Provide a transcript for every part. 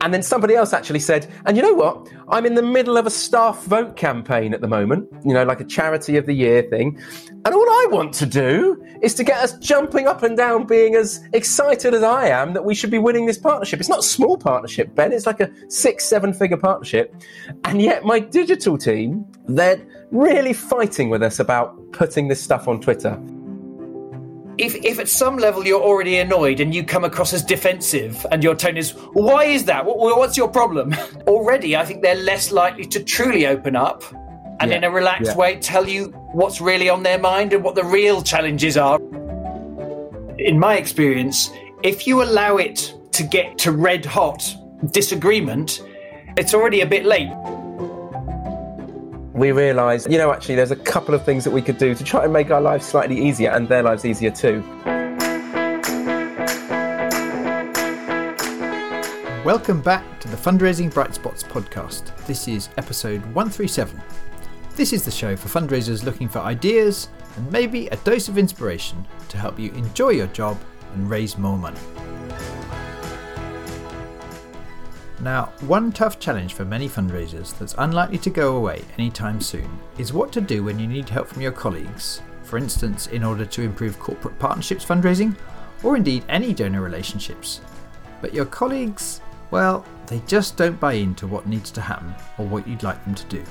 And then somebody else actually said, and you know what? I'm in the middle of a staff vote campaign at the moment, you know, like a charity of the year thing. And all I want to do is to get us jumping up and down, being as excited as I am that we should be winning this partnership. It's not a small partnership, Ben. It's like a six, seven figure partnership. And yet my digital team, they're really fighting with us about putting this stuff on Twitter if, if at some level you're already annoyed and you come across as defensive and your tone is, why is that? What, what's your problem? already, I think they're less likely to truly open up and yeah. in a relaxed yeah. way tell you what's really on their mind and what the real challenges are. In my experience, if you allow it to get to red hot disagreement, it's already a bit late we realised, you know, actually, there's a couple of things that we could do to try and make our lives slightly easier and their lives easier too. Welcome back to the Fundraising Bright Spots podcast. This is episode 137. This is the show for fundraisers looking for ideas and maybe a dose of inspiration to help you enjoy your job and raise more money. Now, one tough challenge for many fundraisers that's unlikely to go away anytime soon is what to do when you need help from your colleagues, for instance, in order to improve corporate partnerships fundraising, or indeed any donor relationships. But your colleagues, well, they just don't buy into what needs to happen or what you'd like them to do.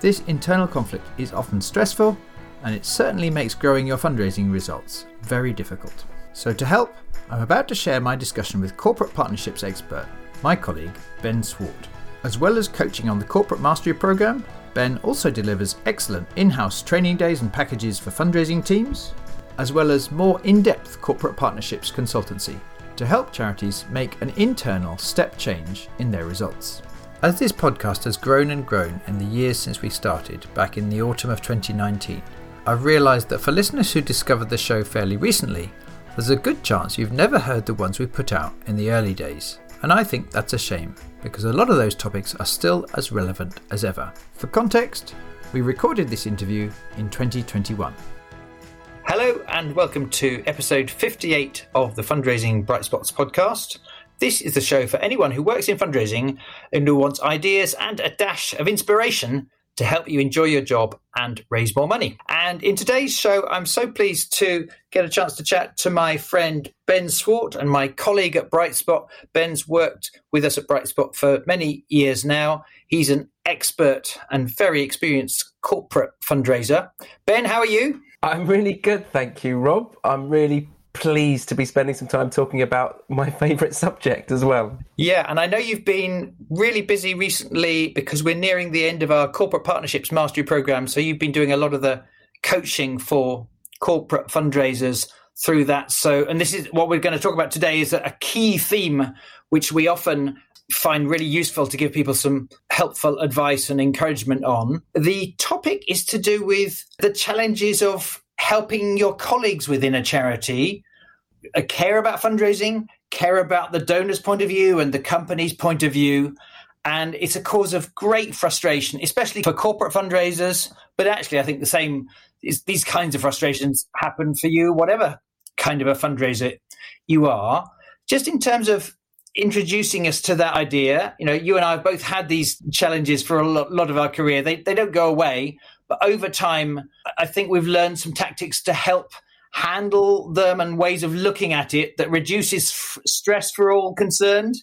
This internal conflict is often stressful, and it certainly makes growing your fundraising results very difficult. So, to help, I'm about to share my discussion with corporate partnerships expert my colleague Ben Swart. As well as coaching on the Corporate Mastery Programme, Ben also delivers excellent in house training days and packages for fundraising teams, as well as more in depth corporate partnerships consultancy to help charities make an internal step change in their results. As this podcast has grown and grown in the years since we started back in the autumn of 2019, I've realised that for listeners who discovered the show fairly recently, there's a good chance you've never heard the ones we put out in the early days. And I think that's a shame, because a lot of those topics are still as relevant as ever. For context, we recorded this interview in 2021. Hello, and welcome to episode 58 of the Fundraising Bright Spots podcast. This is the show for anyone who works in fundraising and who wants ideas and a dash of inspiration to help you enjoy your job and raise more money. And in today's show, I'm so pleased to get a chance to chat to my friend Ben Swart and my colleague at Brightspot. Ben's worked with us at Brightspot for many years now. He's an expert and very experienced corporate fundraiser. Ben, how are you? I'm really good, thank you, Rob. I'm really pleased to be spending some time talking about my favourite subject as well. Yeah, and I know you've been really busy recently because we're nearing the end of our corporate partnerships mastery program. So you've been doing a lot of the coaching for corporate fundraisers through that. So, and this is what we're going to talk about today is a key theme which we often find really useful to give people some helpful advice and encouragement on. The topic is to do with the challenges of helping your colleagues within a charity Uh, care about fundraising, care about the donor's point of view and the company's point of view. And it's a cause of great frustration, especially for corporate fundraisers. But actually, I think the same these kinds of frustrations happen for you, whatever kind of a fundraiser you are. Just in terms of introducing us to that idea, you know, you and I have both had these challenges for a lot of our career. They, they don't go away, but over time, I think we've learned some tactics to help handle them and ways of looking at it that reduces f- stress for all concerned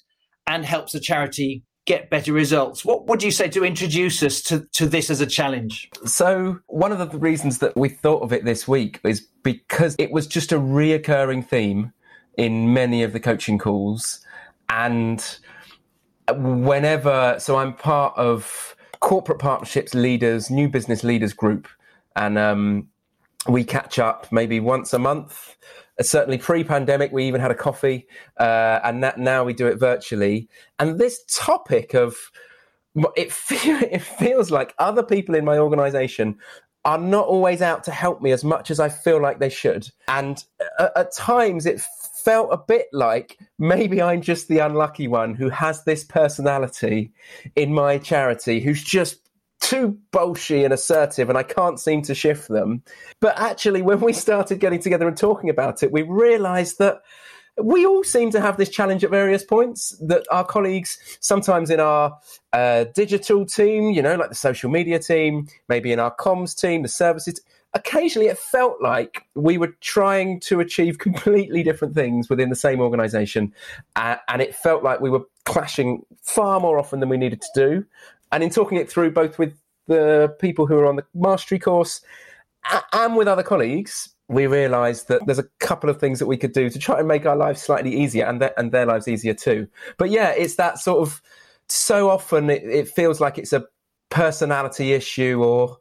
and helps the charity get better results. What would you say to introduce us to, to this as a challenge? So, one of the reasons that we thought of it this week is because it was just a reoccurring theme in many of the coaching calls. And whenever, so I'm part of corporate partnerships leaders, new business leaders group, and um, we catch up maybe once a month. Uh, certainly pre-pandemic, we even had a coffee, uh, and that, now we do it virtually. And this topic of it, feel, it feels like other people in my organisation are not always out to help me as much as I feel like they should. And uh, at, at times, it felt a bit like maybe I'm just the unlucky one who has this personality in my charity who's just too bolshy and assertive and I can't seem to shift them. But actually, when we started getting together and talking about it, we realized that we all seem to have this challenge at various points that our colleagues, sometimes in our uh, digital team, you know, like the social media team, maybe in our comms team, the services, occasionally it felt like we were trying to achieve completely different things within the same organization. Uh, and it felt like we were clashing far more often than we needed to do. And in talking it through, both with the people who are on the mastery course and with other colleagues, we realised that there's a couple of things that we could do to try and make our lives slightly easier and their, and their lives easier too. But yeah, it's that sort of so often it, it feels like it's a personality issue or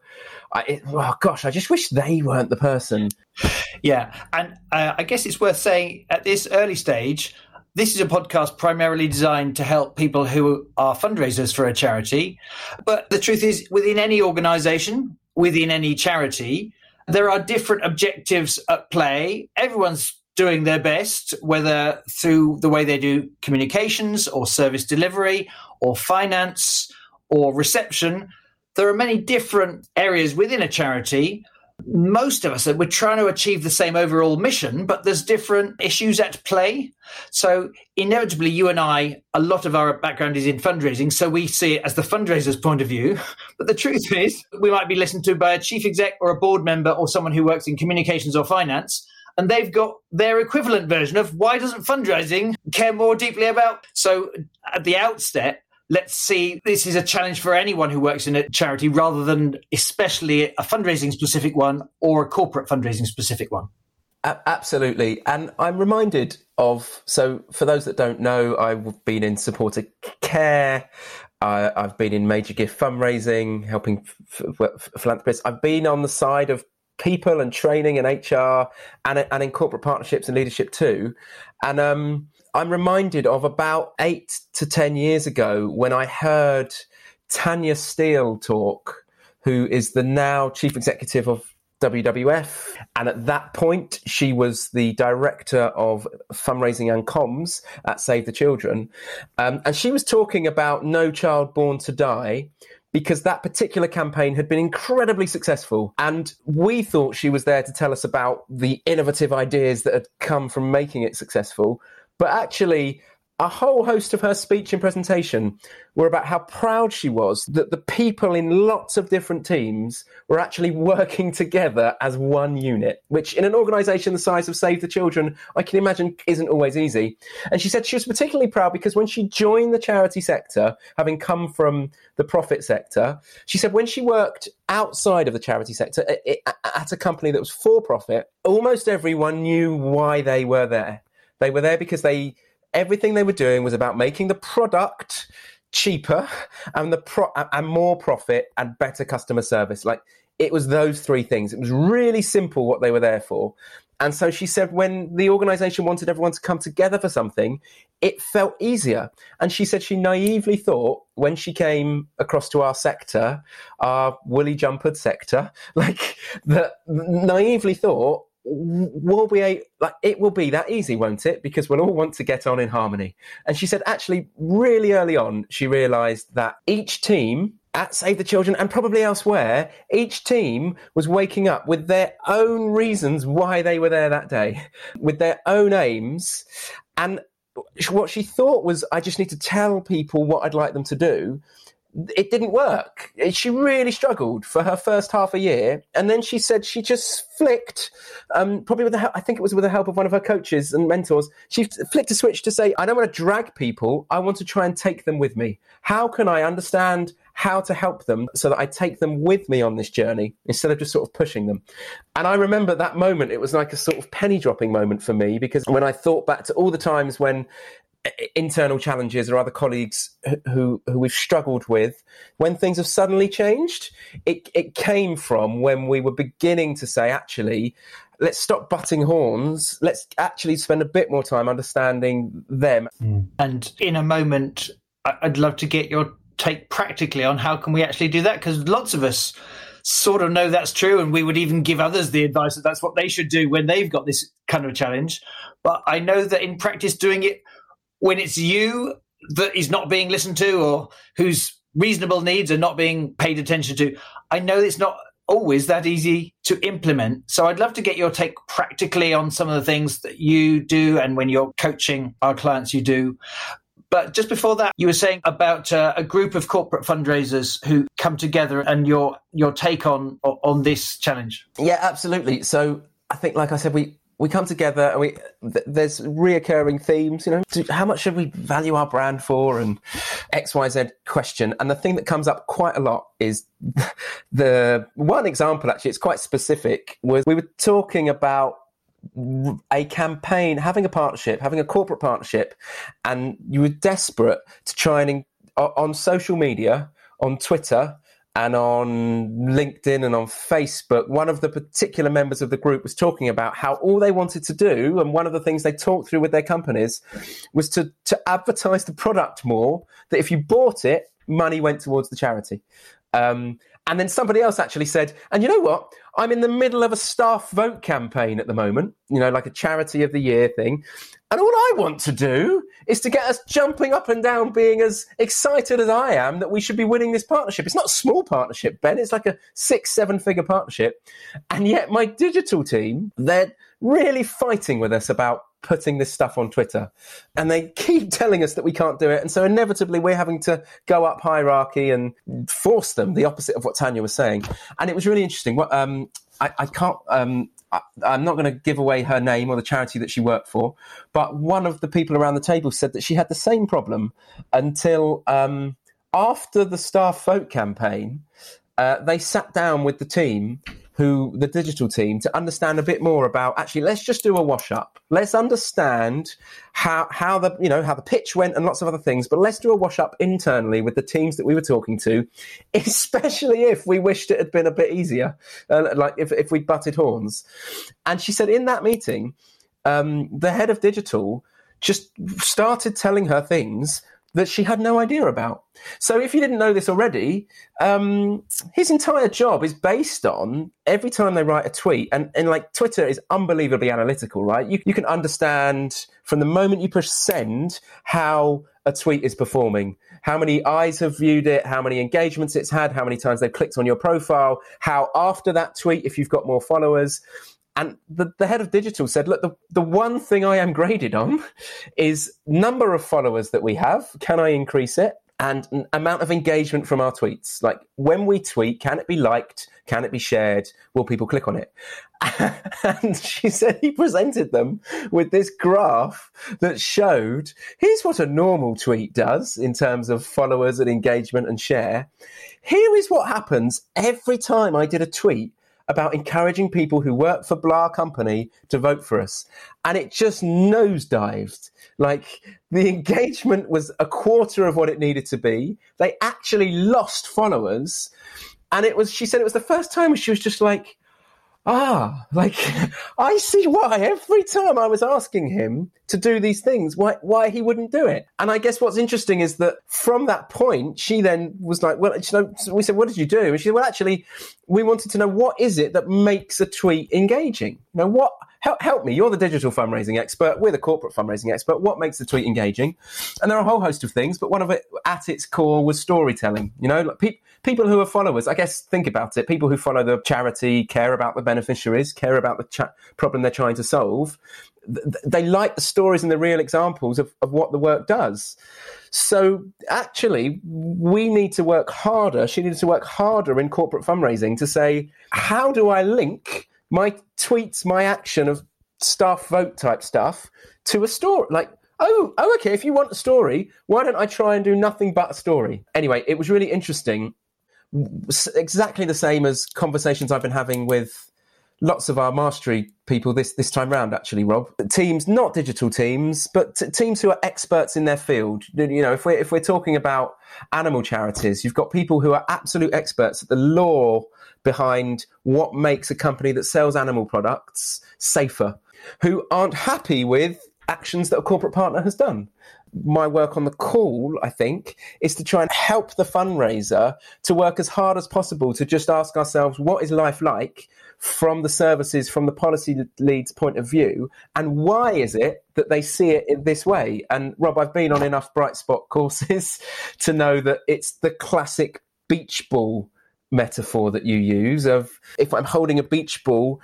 I, it, oh gosh, I just wish they weren't the person. Yeah, and uh, I guess it's worth saying at this early stage, this is a podcast primarily designed to help people who are fundraisers for a charity. But the truth is, within any organization, within any charity, there are different objectives at play. Everyone's doing their best, whether through the way they do communications or service delivery or finance or reception. There are many different areas within a charity most of us we're trying to achieve the same overall mission but there's different issues at play. So inevitably you and i a lot of our background is in fundraising so we see it as the fundraiser's point of view. But the truth is we might be listened to by a chief exec or a board member or someone who works in communications or finance and they've got their equivalent version of why doesn't fundraising care more deeply about so at the outset let's see this is a challenge for anyone who works in a charity rather than especially a fundraising specific one or a corporate fundraising specific one. Absolutely. And i'm reminded of so for those that don't know i've been in supporter care. Uh, i've been in major gift fundraising helping f- f- philanthropists. I've been on the side of people and training and hr and, and in corporate partnerships and leadership too. And um, I'm reminded of about eight to 10 years ago when I heard Tanya Steele talk, who is the now chief executive of WWF. And at that point, she was the director of fundraising and comms at Save the Children. Um, and she was talking about No Child Born to Die because that particular campaign had been incredibly successful. And we thought she was there to tell us about the innovative ideas that had come from making it successful. But actually, a whole host of her speech and presentation were about how proud she was that the people in lots of different teams were actually working together as one unit, which in an organization the size of Save the Children, I can imagine isn't always easy. And she said she was particularly proud because when she joined the charity sector, having come from the profit sector, she said when she worked outside of the charity sector at a company that was for profit, almost everyone knew why they were there they were there because they everything they were doing was about making the product cheaper and the pro- and more profit and better customer service. Like it was those three things. It was really simple what they were there for. And so she said when the organization wanted everyone to come together for something, it felt easier. And she said she naively thought when she came across to our sector, our woolly jumpered sector, like that naively thought will be like it will be that easy won't it? Because we'll all want to get on in harmony. And she said actually really early on she realized that each team at Save the Children and probably elsewhere, each team was waking up with their own reasons why they were there that day, with their own aims. And what she thought was, I just need to tell people what I'd like them to do it didn't work. She really struggled for her first half a year, and then she said she just flicked, um, probably with the help, I think it was with the help of one of her coaches and mentors. She flicked a switch to say, "I don't want to drag people. I want to try and take them with me. How can I understand how to help them so that I take them with me on this journey instead of just sort of pushing them?" And I remember that moment. It was like a sort of penny dropping moment for me because when I thought back to all the times when internal challenges or other colleagues who who we've struggled with when things have suddenly changed it it came from when we were beginning to say actually let's stop butting horns. Let's actually spend a bit more time understanding them. Hmm. and in a moment i'd love to get your take practically on how can we actually do that because lots of us sort of know that's true and we would even give others the advice that that's what they should do when they've got this kind of challenge. But i know that in practice doing it when it's you that is not being listened to or whose reasonable needs are not being paid attention to. I know it's not always that easy to implement. So I'd love to get your take practically on some of the things that you do and when you're coaching our clients, you do. But just before that, you were saying about uh, a group of corporate fundraisers who come together and your your take on on this challenge. Yeah, absolutely. So I think, like I said, we we come together and we th- there's reoccurring themes you know? Do, how much should we value our brand for? And xyz question. And the thing that comes up quite a lot is the one example actually it's quite specific was we were talking about a campaign having a partnership having a corporate partnership and you were desperate to try and on social media on twitter and on LinkedIn and on Facebook, one of the particular members of the group was talking about how all they wanted to do, and one of the things they talked through with their companies, was to, to advertise the product more, that if you bought it, money went towards the charity. Um, and then somebody else actually said, and you know what? I'm in the middle of a staff vote campaign at the moment, you know, like a charity of the year thing. And all I want to do is to get us jumping up and down, being as excited as I am that we should be winning this partnership. It's not a small partnership, Ben. It's like a six, seven figure partnership. And yet my digital team, they're really fighting with us about putting this stuff on Twitter. And they keep telling us that we can't do it. And so inevitably we're having to go up hierarchy and force them the opposite of what Tanya was saying. And it was really interesting. What um, I, I can't um, I, am not going to give away her name or the charity that she worked for, but one of the people around the table said that she had the same problem until um, after the staff vote campaign. Uh, they sat down with the team who the digital team to understand a bit more about actually let's just do a wash up let's understand how how the you know how the pitch went and lots of other things but let's do a wash up internally with the teams that we were talking to especially if we wished it had been a bit easier uh, like if, if we'd butted horns. And she said in that meeting um, the head of digital just started telling her things that she had no idea about. So, if you didn't know this already, um, his entire job is based on every time they write a tweet, and, and like Twitter is unbelievably analytical, right? You, you can understand from the moment you push send how a tweet is performing, how many eyes have viewed it, how many engagements it's had, how many times they've clicked on your profile, how after that tweet, if you've got more followers, and the, the head of digital said, look, the, the one thing I am graded on is number of followers that we have. Can I increase it? And amount of engagement from our tweets. Like when we tweet, can it be liked? Can it be shared? Will people click on it? and she said he presented them with this graph that showed here's what a normal tweet does in terms of followers and engagement and share. Here is what happens every time I did a tweet about encouraging people who work for blah company to vote for us. And it just nosedived. Like the engagement was a quarter of what it needed to be. They actually lost followers. And it was, she said it was the first time she was just like, ah, like I see why every time I was asking him to do these things, why why he wouldn't do it. And I guess what's interesting is that from that point, she then was like, well, you know, we said, what did you do? And she said, well, actually, we wanted to know what is it that makes a tweet engaging. Now, what help, help me. You're the digital fundraising expert. We're the corporate fundraising expert. What makes the tweet engaging? And there are a whole host of things, but one of it at its core was storytelling. You know, like pe- people who are followers, I guess, think about it. People who follow the charity care about the beneficiaries, care about the cha- problem they're trying to solve. They like the stories and the real examples of, of what the work does. So actually, we need to work harder. She needs to work harder in corporate fundraising to say, how do I link my tweets, my action of staff vote type stuff to a story. Like, oh, oh, okay, if you want a story, why don't I try and do nothing but a story? Anyway, it was really interesting. Exactly the same as conversations I've been having with lots of our mastery people this this time round actually rob teams not digital teams but t- teams who are experts in their field you know if we're if we're talking about animal charities you've got people who are absolute experts at the law behind what makes a company that sells animal products safer, who aren't happy with actions that a corporate partner has done. My work on the call, I think, is to try and help the fundraiser to work as hard as possible to just ask ourselves what is life like from the services, from the policy lead's point of view, and why is it that they see it in this way? And Rob, I've been on enough bright spot courses to know that it's the classic beach ball metaphor that you use of if I'm holding a beach ball,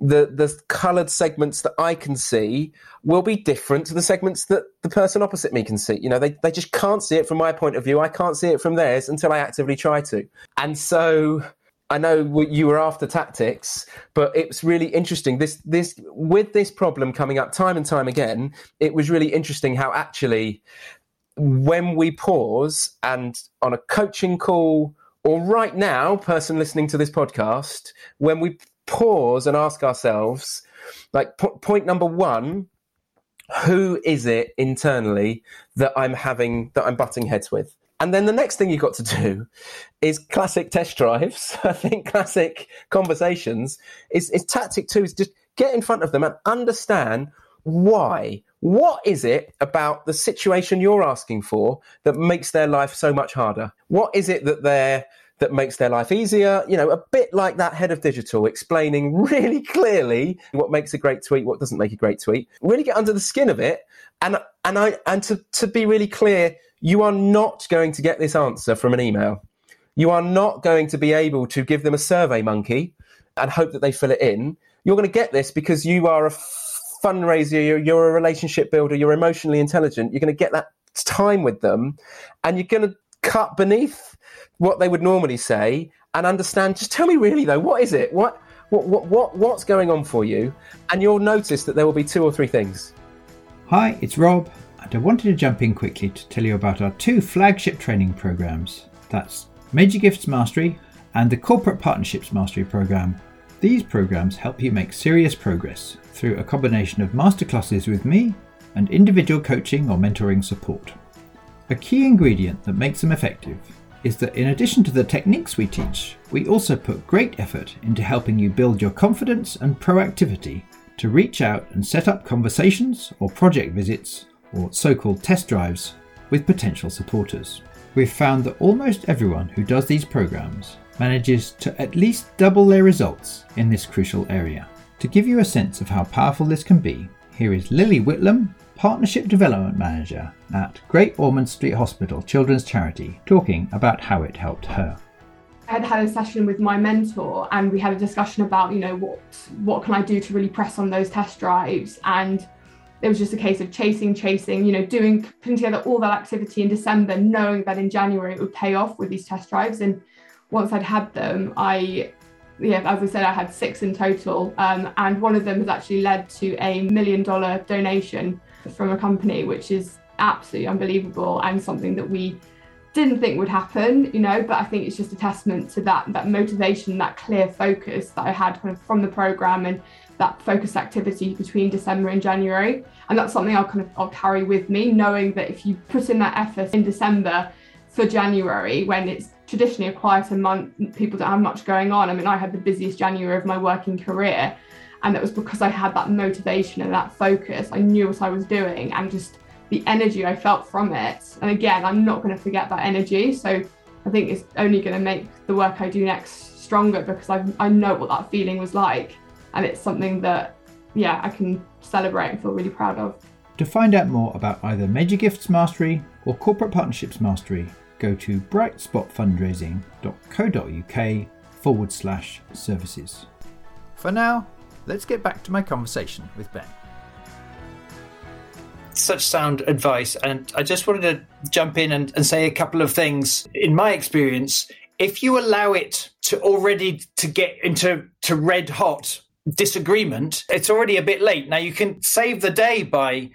the the coloured segments that I can see will be different to the segments that the person opposite me can see. You know, they they just can't see it from my point of view. I can't see it from theirs until I actively try to. And so I know you were after tactics, but it's really interesting. This this with this problem coming up time and time again, it was really interesting how actually when we pause and on a coaching call or right now, person listening to this podcast, when we pause and ask ourselves, like point number one, who is it internally that I'm having that I'm butting heads with? And then the next thing you've got to do is classic test drives. I think classic conversations is, is tactic two is just get in front of them and understand why. What is it about the situation you're asking for that makes their life so much harder? What is it that they're that makes their life easier. You know, a bit like that head of digital explaining really clearly what makes a great tweet, what doesn't make a great tweet. Really get under the skin of it, and and I and to to be really clear, you are not going to get this answer from an email. You are not going to be able to give them a survey monkey and hope that they fill it in. You're going to get this because you are a fundraiser, you're, you're a relationship builder, you're emotionally intelligent. You're going to get that time with them, and you're going to cut beneath what they would normally say and understand. Just tell me, really though, what is it? What what what, what what's going on for you? And you'll notice that there will be two or three things. Hi, it's Rob, and I wanted to jump in quickly to tell you about our two flagship training programs. That's Major Gifts Mastery and the Corporate Partnerships Mastery program. These programs help you make serious progress through a combination of masterclasses with me and individual coaching or mentoring support. A key ingredient that makes them effective is that in addition to the techniques we teach, we also put great effort into helping you build your confidence and proactivity to reach out and set up conversations or project visits or so called test drives with potential supporters. We've found that almost everyone who does these programs manages to at least double their results in this crucial area. To give you a sense of how powerful this can be, here is Lily Whitlam Partnership Development Manager at Great Ormond Street Hospital Children's Charity, talking about how it helped her. I had had a session with my mentor and we had a discussion about, you know, what what can I do to really press on those test drives and it was just a case of chasing, chasing, you know, doing putting together all that activity in December, knowing that in January it would pay off with these test drives. And once I'd had them, I yeah, as I said, I had six in total, um, and one of them has actually led to a million dollar donation from a company, which is absolutely unbelievable and something that we didn't think would happen, you know, but I think it's just a testament to that that motivation, that clear focus that I had kind of from the program and that focused activity between December and January. And that's something I'll kind of I'll carry with me, knowing that if you put in that effort in December for January, when it's traditionally a quieter month, people don't have much going on. I mean, I had the busiest January of my working career and that was because I had that motivation and that focus. I knew what I was doing and just the energy I felt from it. And again, I'm not going to forget that energy. So I think it's only going to make the work I do next stronger because I, I know what that feeling was like. And it's something that, yeah, I can celebrate and feel really proud of. To find out more about either Major Gifts Mastery or Corporate Partnerships Mastery, go to brightspotfundraising.co.uk forward slash services. For now, let's get back to my conversation with Ben. Such sound advice, and I just wanted to jump in and, and say a couple of things. In my experience, if you allow it to already to get into to red hot disagreement, it's already a bit late. Now you can save the day by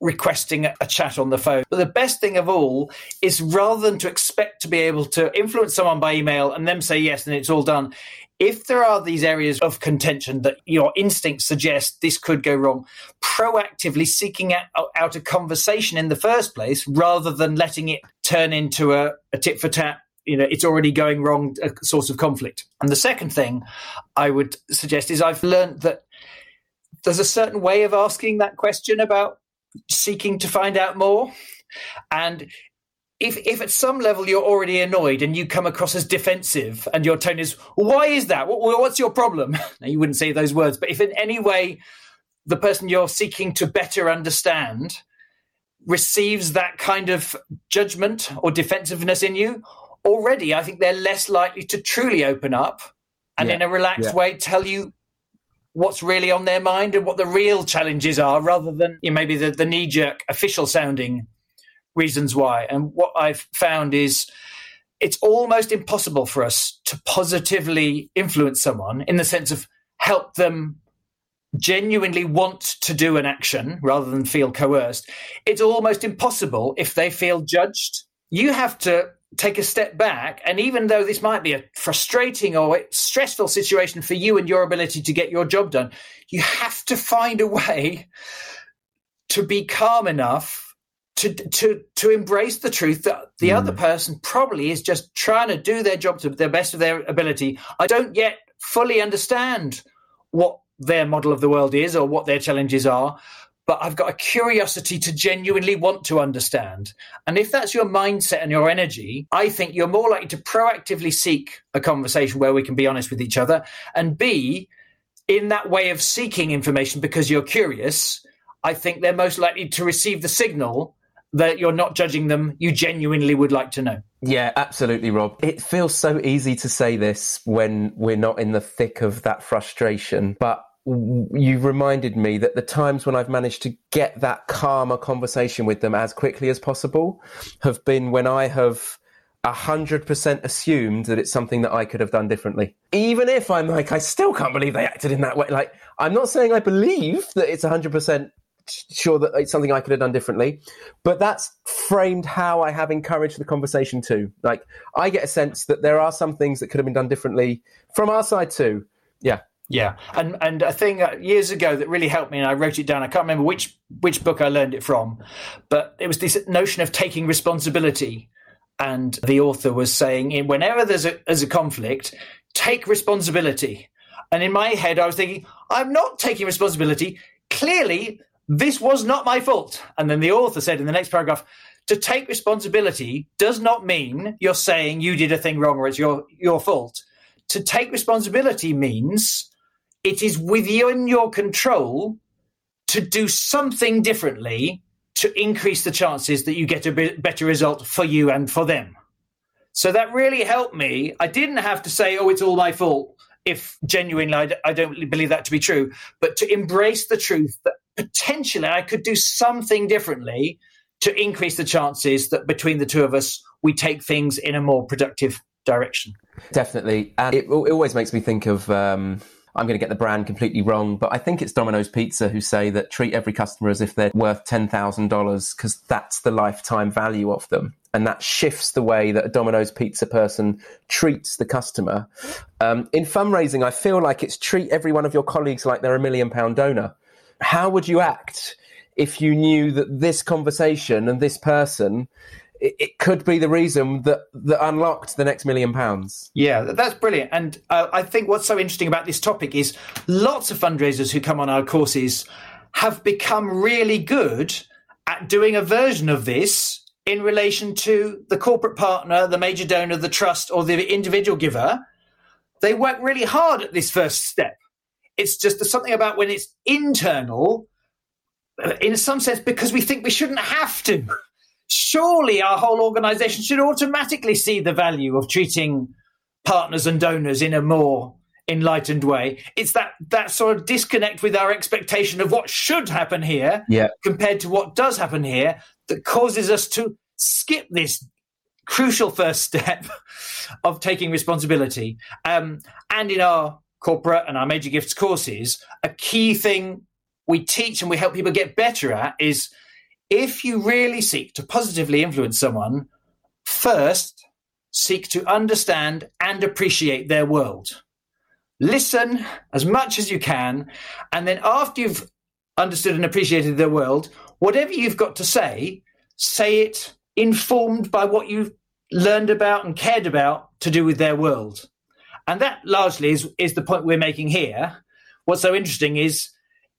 requesting a chat on the phone. But the best thing of all is rather than to expect to be able to influence someone by email and them say yes and it's all done, if there are these areas of contention that your instincts suggest this could go wrong, proactively seeking out, a conversation in the first place rather than letting it turn into a, a tit for tat you know it's already going wrong a source of conflict. And the second thing i would suggest is i've learned that there's a certain way of asking that question about seeking to find out more. And if if at some level you're already annoyed and you come across as defensive and your tone is why is that what, what's your problem now you wouldn't say those words but if in any way the person you're seeking to better understand receives that kind of judgment or defensiveness in you already I think they're less likely to truly open up and Yeah. in a relaxed Yeah. way tell you what's really on their mind and what the real challenges are rather than you know, maybe the, the knee jerk official sounding reasons why. And what I've found is it's almost impossible for us to positively influence someone in the sense of help them genuinely want to do an action rather than feel coerced. It's almost impossible if they feel judged. You have to take a step back. And even though this might be a frustrating or stressful situation for you and your ability to get your job done, you have to find a way to be calm enough to to to embrace the truth that the Mm. other person probably is just trying to do their job to the best of their ability. I don't yet fully understand what their model of the world is or what their challenges are, but I've got a curiosity to genuinely want to understand. And if that's your mindset and your energy, I think you're more likely to proactively seek a conversation where we can be honest with each other and be in that way of seeking information because you're curious. I think they're most likely to receive the signal that you're not judging them, you genuinely would like to know. Yeah, absolutely, Rob. It feels so easy to say this when we're not in the thick of that frustration, but you reminded me that the times when I've managed to get that calmer conversation with them as quickly as possible have been when I have a hundred percent assumed that it's something that I could have done differently. Even if I'm like, I still can't believe they acted in that way. Like, I'm not saying I believe that it's a hundred percent sure that it's something I could have done differently, but that's framed how I have encouraged the conversation too. Like, I get a sense that there are some things that could have been done differently from our side too. Yeah. Yeah, and and a thing uh, years ago that really helped me, and I wrote it down. I can't remember which which book I learned it from, but it was this notion of taking responsibility. And the author was saying, whenever there's a there's a conflict, take responsibility. And in my head, I was thinking, I'm not taking responsibility. Clearly, this was not my fault. And then the author said in the next paragraph, to take responsibility does not mean you're saying you did a thing wrong or it's your your fault. To take responsibility means it is within your control to do something differently to increase the chances that you get a better result for you and for them. So that really helped me. I didn't have to say, oh, it's all my fault, if genuinely I, d- I don't believe that to be true, but to embrace the truth that potentially I could do something differently to increase the chances that between the two of us, we take things in a more productive direction. Definitely. And it, it always makes me think of, um, I'm going to get the brand completely wrong, but I think it's Domino's Pizza who say that treat every customer as if they're worth $10,000 because that's the lifetime value of them. And that shifts the way that a Domino's Pizza person treats the customer. Um, in fundraising, I feel like it's treat every one of your colleagues like they're a million pound donor. How would you act if you knew that this conversation and this person it, it could be the reason that, that unlocked the next million pounds. Yeah, that's brilliant. And uh, I think what's so interesting about this topic is lots of fundraisers who come on our courses have become really good at doing a version of this in relation to the corporate partner, the major donor, the trust, or the individual giver. They work really hard at this first step. It's just there's something about when it's internal, uh, in some sense, because we think we shouldn't have to surely our whole organization should automatically see the value of treating partners and donors in a more enlightened way. It's that that sort of disconnect with our expectation of what should happen here Yeah. compared to what does happen here that causes us to skip this crucial first step of taking responsibility. Um, and in our corporate and our major gifts courses, a key thing we teach and we help people get better at is if you really seek to positively influence someone, first seek to understand and appreciate their world. Listen as much as you can, and then after you've understood and appreciated their world, whatever you've got to say, say it informed by what you've learned about and cared about to do with their world. And that largely is, is the point we're making here. What's so interesting is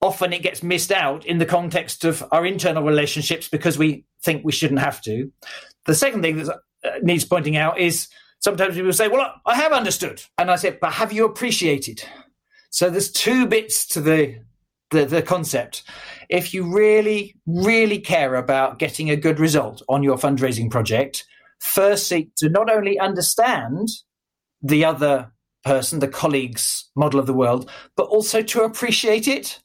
often it gets missed out in the context of our internal relationships because we think we shouldn't have to. The second thing that uh, needs pointing out is sometimes people say, Well, I have understood. And I say, But have you appreciated? So there's two bits to the, the, the concept. If you really, really care about getting a good result on your fundraising project, first seek to not only understand the other person, the colleague's model of the world, but also to appreciate it.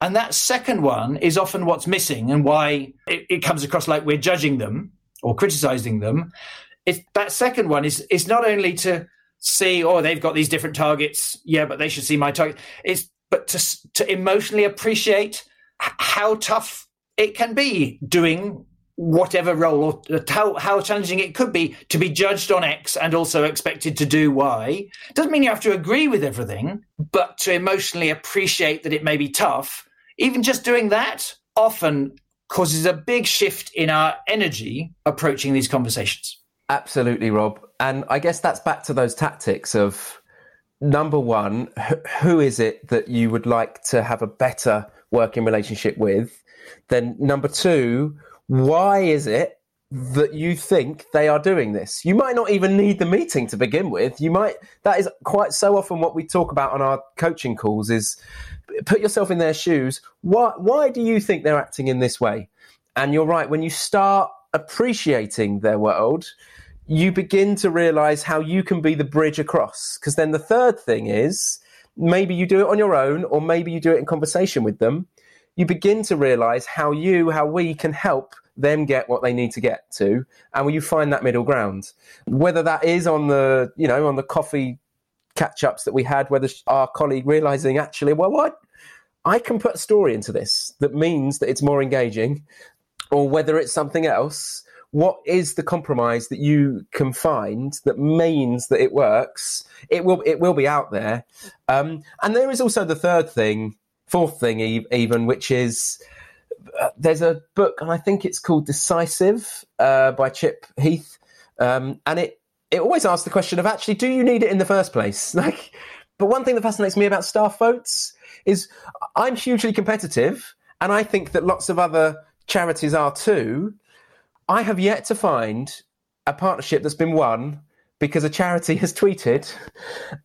And that second one is often what's missing and why it, it comes across like we're judging them or criticizing them. If that second one is is not only to see, oh, they've got these different targets, yeah, but they should see my target. It's but to to emotionally appreciate how tough it can be doing whatever role or how, how challenging it could be to be judged on X and also expected to do Y. Doesn't mean you have to agree with everything, but to emotionally appreciate that it may be tough. Even just doing that often causes a big shift in our energy approaching these conversations. Absolutely, Rob. And I guess that's back to those tactics of number one, who is it that you would like to have a better working relationship with? Then number two, why is it that you think they are doing this? You might not even need the meeting to begin with. You might, that is quite so often what we talk about on our coaching calls is put yourself in their shoes. Why, why do you think they're acting in this way? And you're right, when you start appreciating their world, you begin to realize how you can be the bridge across. Because then the third thing is maybe you do it on your own, or maybe you do it in conversation with them. You begin to realize how you, how we can help them get what they need to get to, and will you find that middle ground? Whether that is on the, you know, on the coffee catch ups that we had, whether our colleague realizing actually, well, what I can put a story into this that means that it's more engaging, or whether it's something else what is the compromise that you can find that means that it works? It will it will be out there, um, and there is also the third thing, fourth thing even, which is there's a book and I think it's called Decisive uh, by Chip Heath, um, and it it always asks the question of actually do you need it in the first place? Like, but one thing that fascinates me about staff votes is I'm hugely competitive, and I think that lots of other charities are too. I have yet to find a partnership that's been won because a charity has tweeted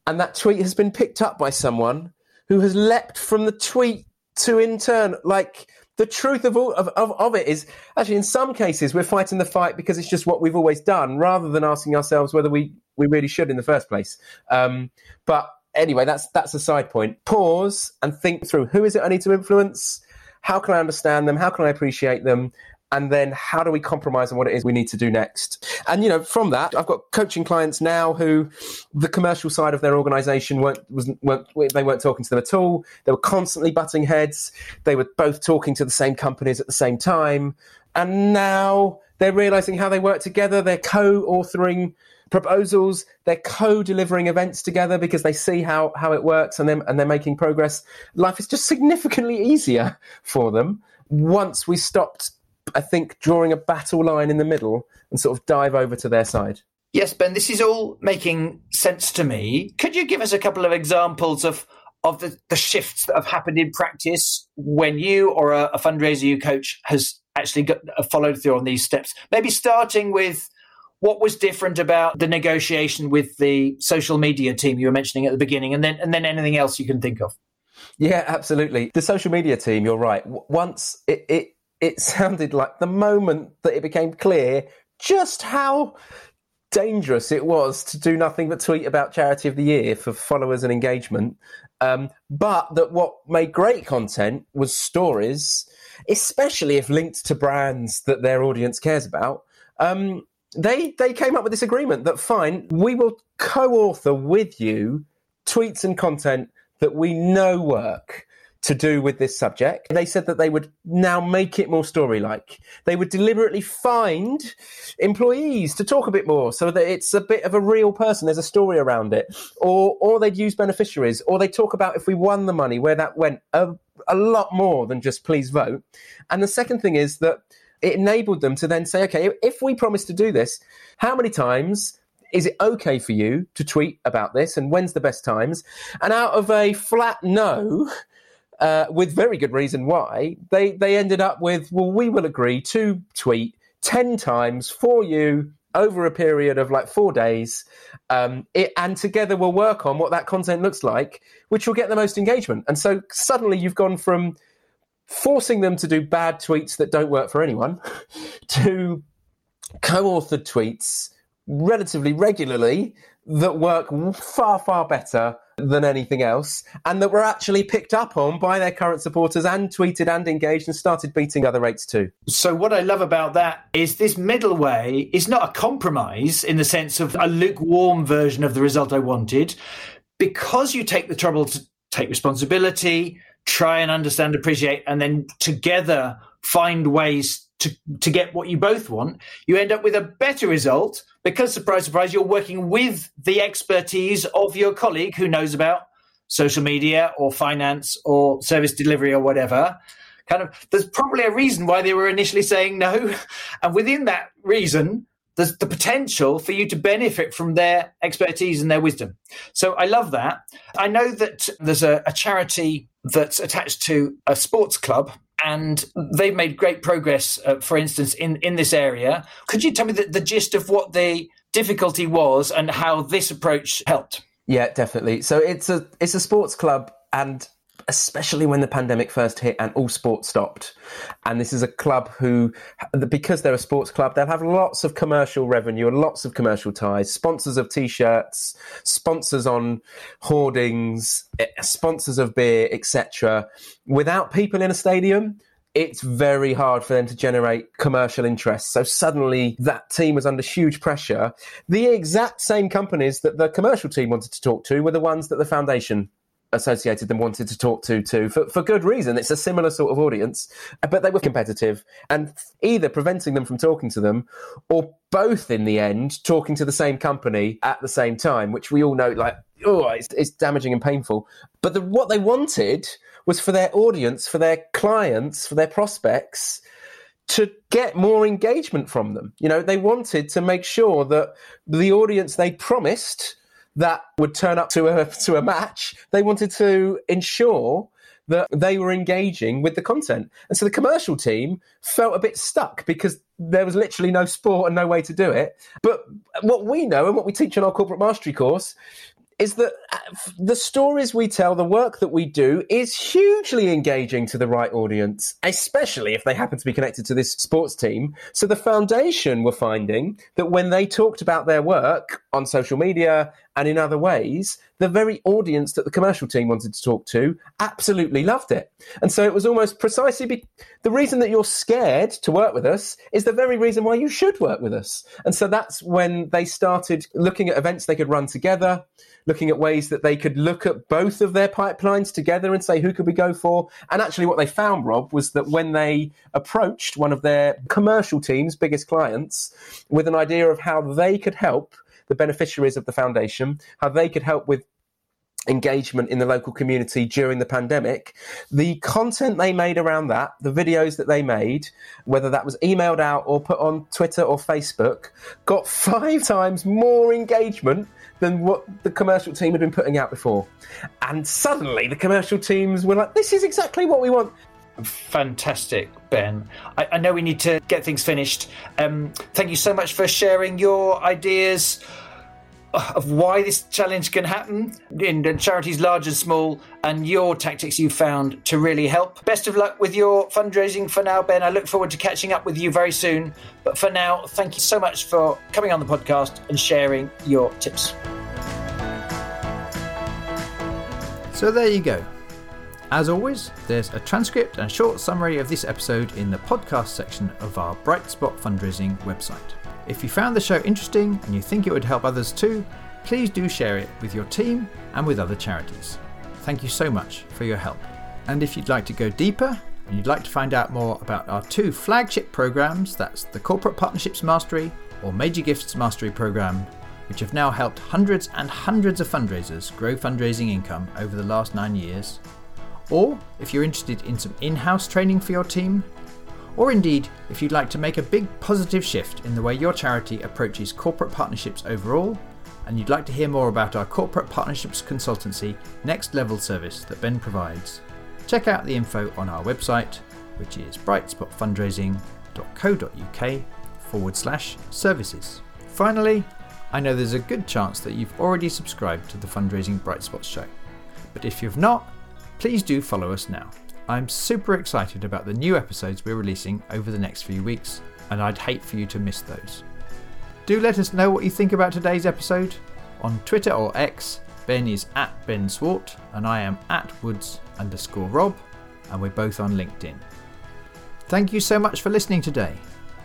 and that tweet has been picked up by someone who has leapt from the tweet to in turn like the truth of all of, of, of it is actually in some cases we're fighting the fight because it's just what we've always done rather than asking ourselves whether we we really should in the first place. Um, but anyway that's that's a side point. Pause and think through. Who is it i need to influence? How can i understand them? How can i appreciate them and then how do we compromise on what it is we need to do next? And you know from that i've got coaching clients now who the commercial side of their organization weren't, wasn't, weren't they weren't talking to them at all. They were constantly butting heads. They were both talking to the same companies at the same time. And now they're realizing how they work together. They're co-authoring proposals. They're co-delivering events together because they see how how it works and then and they're making progress. Life is just significantly easier for them once we stopped I think, drawing a battle line in the middle and sort of dive over to their side. Yes, Ben, this is all making sense to me. Could you give us a couple of examples of of the, the shifts that have happened in practice when you or a, a fundraiser you coach has actually got, uh, followed through on these steps? Maybe starting with what was different about the negotiation with the social media team you were mentioning at the beginning, and then and then anything else you can think of. Yeah, absolutely. The social media team, you're right. Once it, it it sounded like the moment that it became clear just how dangerous it was to do nothing but tweet about charity of the year for followers and engagement. Um, but that what made great content was stories especially if linked to brands that their audience cares about. Um, they they came up with this agreement that fine we will co-author with you tweets and content that we know work to do with this subject. They said that they would now make it more story like. They would deliberately find employees to talk a bit more so that it's a bit of a real person, there's a story around it. Or or they'd use beneficiaries, or they talk about if we won the money, where that went a, a lot more than just please vote. And the second thing is that it enabled them to then say, okay, if we promise to do this, how many times is it okay for you to tweet about this and when's the best times? And out of a flat no, uh, with very good reason why, they, they ended up with, well, we will agree to tweet 10 times for you over a period of like four days. Um, it, and together we'll work on what that content looks like, which will get the most engagement. And so suddenly you've gone from forcing them to do bad tweets that don't work for anyone to co-authored tweets relatively regularly that work far, far better than anything else, and that were actually picked up on by their current supporters and tweeted and engaged and started beating other rates too. So, what I love about that is this middle way is not a compromise in the sense of a lukewarm version of the result I wanted, because you take the trouble to take responsibility, try and understand, appreciate, and then together find ways to, to get what you both want, you end up with a better result because, surprise, surprise, you're working with the expertise of your colleague who knows about social media or finance or service delivery or whatever. Kind of, there's probably a reason why they were initially saying no. And within that reason, there's the potential for you to benefit from their expertise and their wisdom. So I love that. I know that there's a, a charity that's attached to a sports club and they've made great progress, uh, for instance, in, in this area. Could you tell me the, the gist of what the difficulty was and how this approach helped? Yeah, definitely. So it's a it's a sports club, and especially when the pandemic first hit and all sports stopped. And this is a club who, because they're a sports club, they'll have lots of commercial revenue and lots of commercial ties, sponsors of t shirts, sponsors on hoardings, eh, sponsors of beer, etc. Without people in a stadium, it's very hard for them to generate commercial interest. So suddenly that team was under huge pressure. The exact same companies that the commercial team wanted to talk to were the ones that the foundation associated them wanted to talk to too for, for good reason. It's a similar sort of audience uh, but they were competitive and either preventing them from talking to them or both in the end talking to the same company at the same time which we all know like oh it's, it's damaging and painful. But the, what they wanted was for their audience for their clients for their prospects to get more engagement from them. You know they wanted to make sure that the audience they promised that would turn up to a to a match, they wanted to ensure that they were engaging with the content. And so the commercial team felt a bit stuck because there was literally no sport and no way to do it. But what we know and what we teach on our corporate mastery course is that uh, the stories we tell, the work that we do is hugely engaging to the right audience, especially if they happen to be connected to this sports team. So the foundation were finding that when they talked about their work on social media and in other ways, the very audience that the commercial team wanted to talk to absolutely loved it. And so it was almost precisely be- the reason that you're scared to work with us is the very reason why you should work with us. And so that's when they started looking at events they could run together looking at ways that they could look at both of their pipelines together and say, who could we go for? And actually, what they found, Rob, was that when they approached one of their commercial teams, biggest clients, with an idea of how they could help the beneficiaries of the foundation, how they could help with engagement in the local community during the pandemic. The content they made around that, the videos that they made, whether that was emailed out or put on Twitter or Facebook, got five times more engagement than what the commercial team had been putting out before. And suddenly the commercial teams were like, this is exactly what we want. Fantastic, Ben. I, I know we need to get things finished. Um, thank you so much for sharing your ideas of why this challenge can happen in charities large and small and your tactics you found to really help. Best of luck with your fundraising for now, Ben. I look forward to catching up with you very soon. But for now, thank you so much for coming on the podcast and sharing your tips. So there you go. As always, there's a transcript and short summary of this episode in the podcast section of our Bright Spot Fundraising website. If you found the show interesting and you think it would help others too, please do share it with your team and with other charities. Thank you so much for your help. And if you'd like to go deeper and you'd like to find out more about our two flagship programs that's the Corporate Partnerships Mastery or Major Gifts Mastery program, which have now helped hundreds and hundreds of fundraisers grow fundraising income over the last nine years, or if you're interested in some in house training for your team, or indeed, if you'd like to make a big positive shift in the way your charity approaches corporate partnerships overall, and you'd like to hear more about our corporate partnerships consultancy next level service that Ben provides, check out the info on our website, which is brightspotfundraising.co.uk forward slash services. Finally, I know there's a good chance that you've already subscribed to the Fundraising Bright Spots show, but if you've not, please do follow us now. I'm super excited about the new episodes we're releasing over the next few weeks, and I'd hate for you to miss those. Do let us know what you think about today's episode. On Twitter or X, Ben is at Ben Swart, and I am at Woods underscore Rob, and we're both on LinkedIn. Thank you so much for listening today.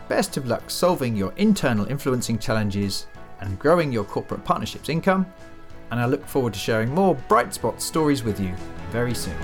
Best of luck solving your internal influencing challenges and growing your corporate partnerships income, and I look forward to sharing more bright spot stories with you very soon.